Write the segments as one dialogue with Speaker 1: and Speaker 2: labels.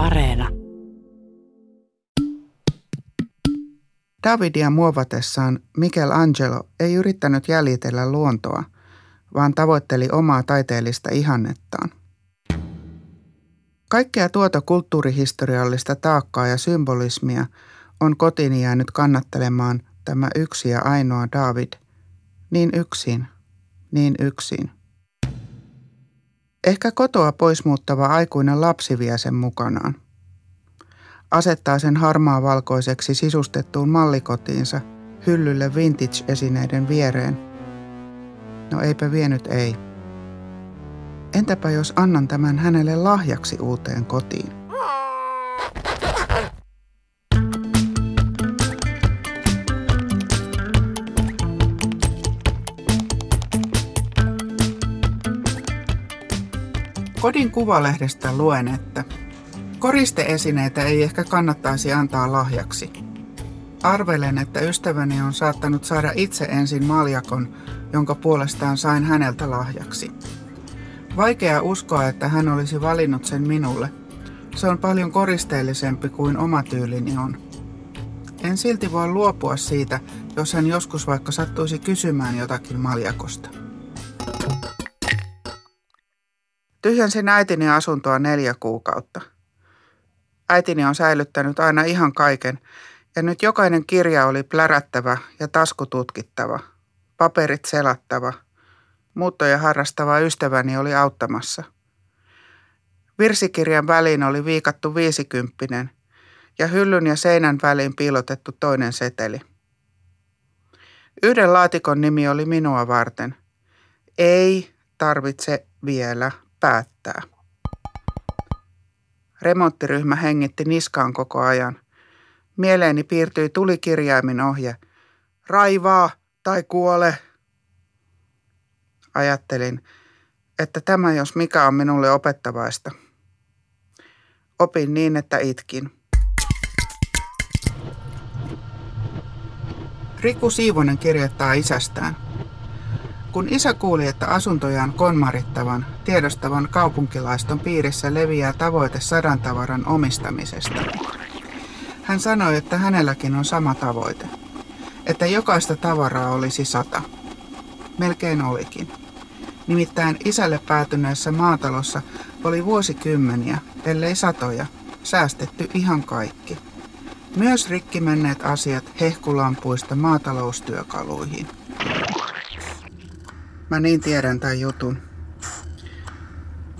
Speaker 1: Areena.
Speaker 2: Davidia muovatessaan Michelangelo ei yrittänyt jäljitellä luontoa, vaan tavoitteli omaa taiteellista ihannettaan. Kaikkea tuota kulttuurihistoriallista taakkaa ja symbolismia on kotini jäänyt kannattelemaan tämä yksi ja ainoa David. Niin yksin, niin yksin. Ehkä kotoa pois muuttava aikuinen lapsi vie sen mukanaan. Asettaa sen harmaa valkoiseksi sisustettuun mallikotiinsa hyllylle vintage-esineiden viereen. No eipä vienyt ei. Entäpä jos annan tämän hänelle lahjaksi uuteen kotiin? Kodin kuvalehdestä luen, että koristeesineitä ei ehkä kannattaisi antaa lahjaksi. Arvelen, että ystäväni on saattanut saada itse ensin maljakon, jonka puolestaan sain häneltä lahjaksi. Vaikea uskoa, että hän olisi valinnut sen minulle. Se on paljon koristeellisempi kuin oma tyylini on. En silti voi luopua siitä, jos hän joskus vaikka sattuisi kysymään jotakin maljakosta. Tyhjensin äitini asuntoa neljä kuukautta. Äitini on säilyttänyt aina ihan kaiken, ja nyt jokainen kirja oli plärättävä ja taskututkittava, paperit selattava. Muuttoja harrastava ystäväni oli auttamassa. Virsikirjan väliin oli viikattu viisikymppinen ja hyllyn ja seinän väliin piilotettu toinen seteli. Yhden laatikon nimi oli minua varten. Ei tarvitse vielä päättää. Remonttiryhmä hengitti niskaan koko ajan. Mieleeni piirtyi tulikirjaimin ohje. Raivaa tai kuole. Ajattelin, että tämä jos mikä on minulle opettavaista. Opin niin, että itkin. Riku Siivonen kirjoittaa isästään – kun isä kuuli, että asuntojaan konmarittavan, tiedostavan kaupunkilaiston piirissä leviää tavoite sadan tavaran omistamisesta, hän sanoi, että hänelläkin on sama tavoite. Että jokaista tavaraa olisi sata. Melkein olikin. Nimittäin isälle päätyneessä maatalossa oli vuosikymmeniä, ellei satoja, säästetty ihan kaikki. Myös rikki menneet asiat hehkulampuista maataloustyökaluihin. Mä niin tiedän tämän jutun.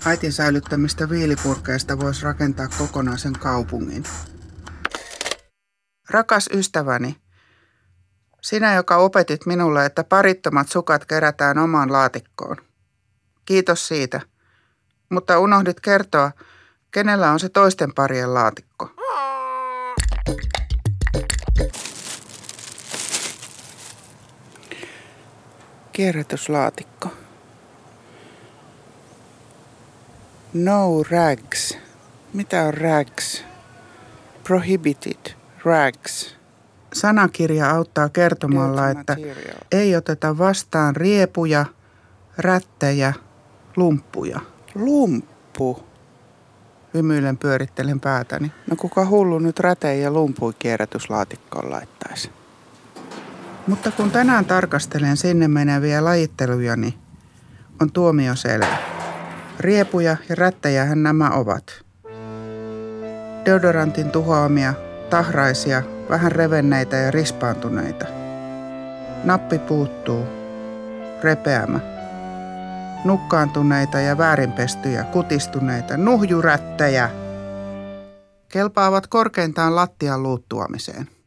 Speaker 2: Äitin säilyttämistä viilipurkeista voisi rakentaa kokonaisen kaupungin. Rakas ystäväni, sinä, joka opetit minulle, että parittomat sukat kerätään omaan laatikkoon. Kiitos siitä. Mutta unohdit kertoa, kenellä on se toisten parien laatikko. Kierrätyslaatikko. No rags. Mitä on rags? Prohibited rags. Sanakirja auttaa kertomalla, että ei oteta vastaan riepuja, rättejä, lumppuja. Lumppu. Hymyilen pyörittelen päätäni. No kuka hullu nyt rätejä ja lumpui kierrätyslaatikkoon laittaisi? Mutta kun tänään tarkastelen sinne meneviä lajittelujani, on tuomio selvä. Riepuja ja rättäjähän nämä ovat. Deodorantin tuhoamia, tahraisia, vähän revenneitä ja rispaantuneita. Nappi puuttuu. Repeämä. Nukkaantuneita ja väärinpestyjä, kutistuneita, nuhjurättäjä. Kelpaavat korkeintaan lattian luuttuamiseen.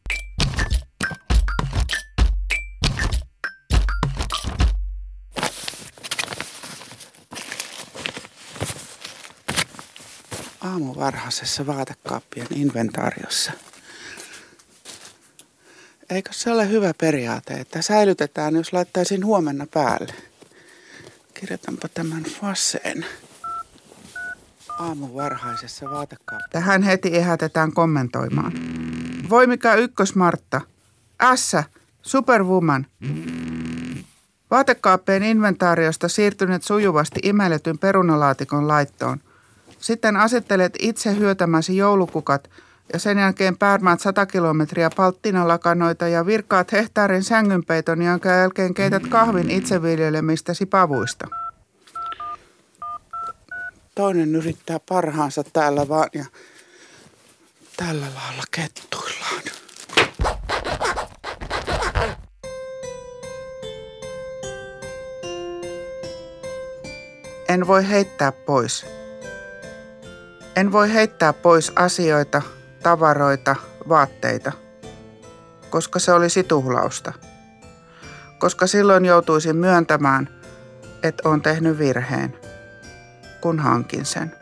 Speaker 2: Aamuvarhaisessa vaatekaappien inventaariossa. Eikö se ole hyvä periaate, että säilytetään, jos laittaisin huomenna päälle? Kirjoitanpa tämän faseen. Aamuvarhaisessa vaatekaapissa. Tähän heti ehätetään kommentoimaan. Voi mikä ykkösmartta. S. Superwoman. Vaatekaappeen inventaariosta siirtyneet sujuvasti imelletyn perunalaatikon laittoon – Sitten asettelet itse hyötämäsi joulukukat ja sen jälkeen päärmaat 100 kilometriä palttinalakanoita ja virkkaat hehtaarin sängynpeiton, jonka jälkeen keität kahvin itse viljelemistäsi pavuista. Toinen yrittää parhaansa täällä vaan ja tällä lailla kettuillaan. En voi heittää pois. En voi heittää pois asioita, tavaroita, vaatteita, koska se olisi tuhlausta. Koska silloin joutuisin myöntämään, että on tehnyt virheen, kun hankin sen.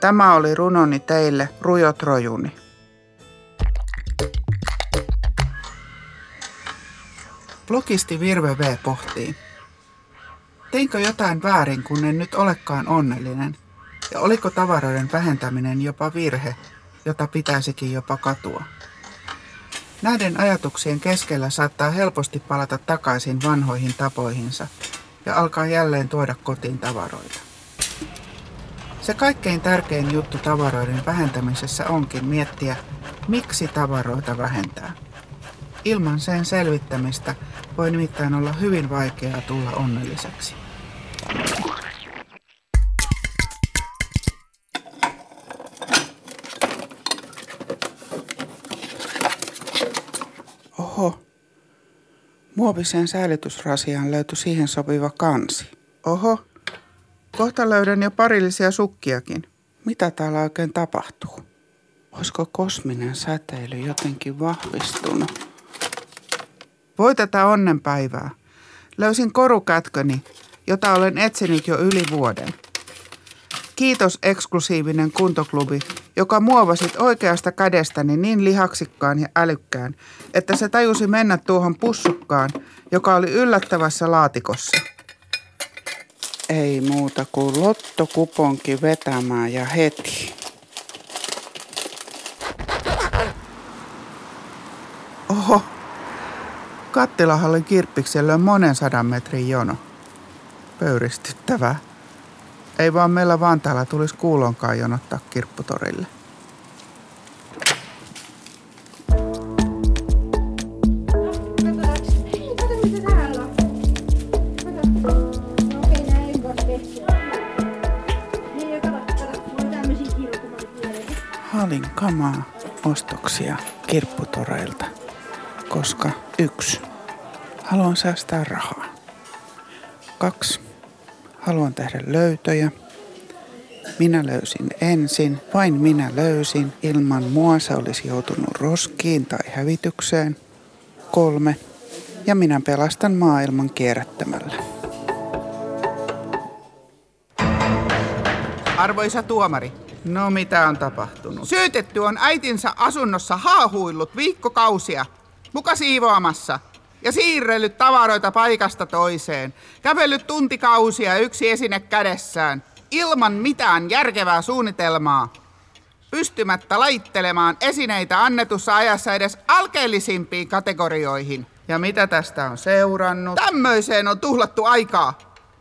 Speaker 2: Tämä oli runoni teille, rujot rojuni. Blogisti Virve V pohtii. Teinkö jotain väärin, kun en nyt olekaan onnellinen? Ja oliko tavaroiden vähentäminen jopa virhe, jota pitäisikin jopa katua? Näiden ajatuksien keskellä saattaa helposti palata takaisin vanhoihin tapoihinsa ja alkaa jälleen tuoda kotiin tavaroita. Se kaikkein tärkein juttu tavaroiden vähentämisessä onkin miettiä, miksi tavaroita vähentää. Ilman sen selvittämistä voi nimittäin olla hyvin vaikeaa tulla onnelliseksi. Muoviseen säilytysrasiaan löytyi siihen sopiva kansi. Oho, kohta löydän jo parillisia sukkiakin. Mitä täällä oikein tapahtuu? Olisiko kosminen säteily jotenkin vahvistunut? Voi tätä onnenpäivää. Löysin korukätköni, jota olen etsinyt jo yli vuoden. Kiitos eksklusiivinen kuntoklubi, joka muovasit oikeasta kädestäni niin lihaksikkaan ja älykkään, että se tajusi mennä tuohon pussukkaan, joka oli yllättävässä laatikossa. Ei muuta kuin lottokuponki vetämään ja heti. Oho, Kattilahallin kirppiksellä on monen sadan metrin jono. Pöyristyttävää. Ei vaan meillä Vantaalla tulisi kuulonkaan jonottaa kirpputorille. Halin kamaa ostoksia kirpputoreilta koska yksi, haluan säästää rahaa. Kaksi, haluan tehdä löytöjä. Minä löysin ensin, vain minä löysin. Ilman mua se olisi joutunut roskiin tai hävitykseen. Kolme, ja minä pelastan maailman kierrättämällä. Arvoisa tuomari, no mitä on tapahtunut? Syytetty on äitinsä asunnossa haahuillut viikkokausia muka siivoamassa ja siirrellyt tavaroita paikasta toiseen, kävellyt tuntikausia yksi esine kädessään, ilman mitään järkevää suunnitelmaa, pystymättä laittelemaan esineitä annetussa ajassa edes alkeellisimpiin kategorioihin. Ja mitä tästä on seurannut? Tämmöiseen on tuhlattu aikaa,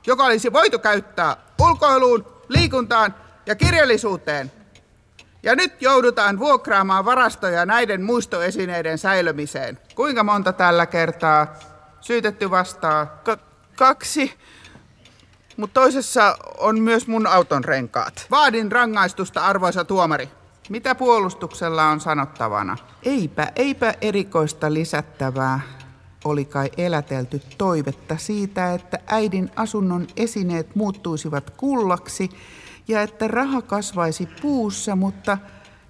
Speaker 2: joka olisi voitu käyttää ulkoiluun, liikuntaan ja kirjallisuuteen. Ja nyt joudutaan vuokraamaan varastoja näiden muistoesineiden säilymiseen. Kuinka monta tällä kertaa? Syytetty vastaa. Ka- kaksi. Mutta toisessa on myös mun auton renkaat. Vaadin rangaistusta, arvoisa tuomari. Mitä puolustuksella on sanottavana? Eipä, eipä erikoista lisättävää. Oli kai elätelty toivetta siitä, että äidin asunnon esineet muuttuisivat kullaksi ja että raha kasvaisi puussa, mutta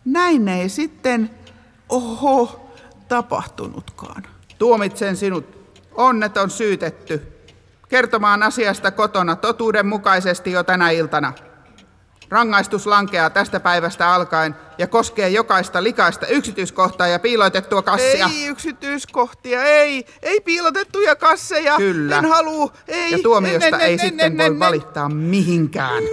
Speaker 2: näin ei sitten, oho, tapahtunutkaan. Tuomitsen sinut, onneton syytetty, kertomaan asiasta kotona totuudenmukaisesti jo tänä iltana. Rangaistus lankeaa tästä päivästä alkaen ja koskee jokaista likaista yksityiskohtaa ja piilotettua kassia. Ei yksityiskohtia, ei, ei piilotettuja kasseja. Kyllä. En halua, ei. Ja tuomiosta en, en, ei en, sitten en, voi en, valittaa mihinkään.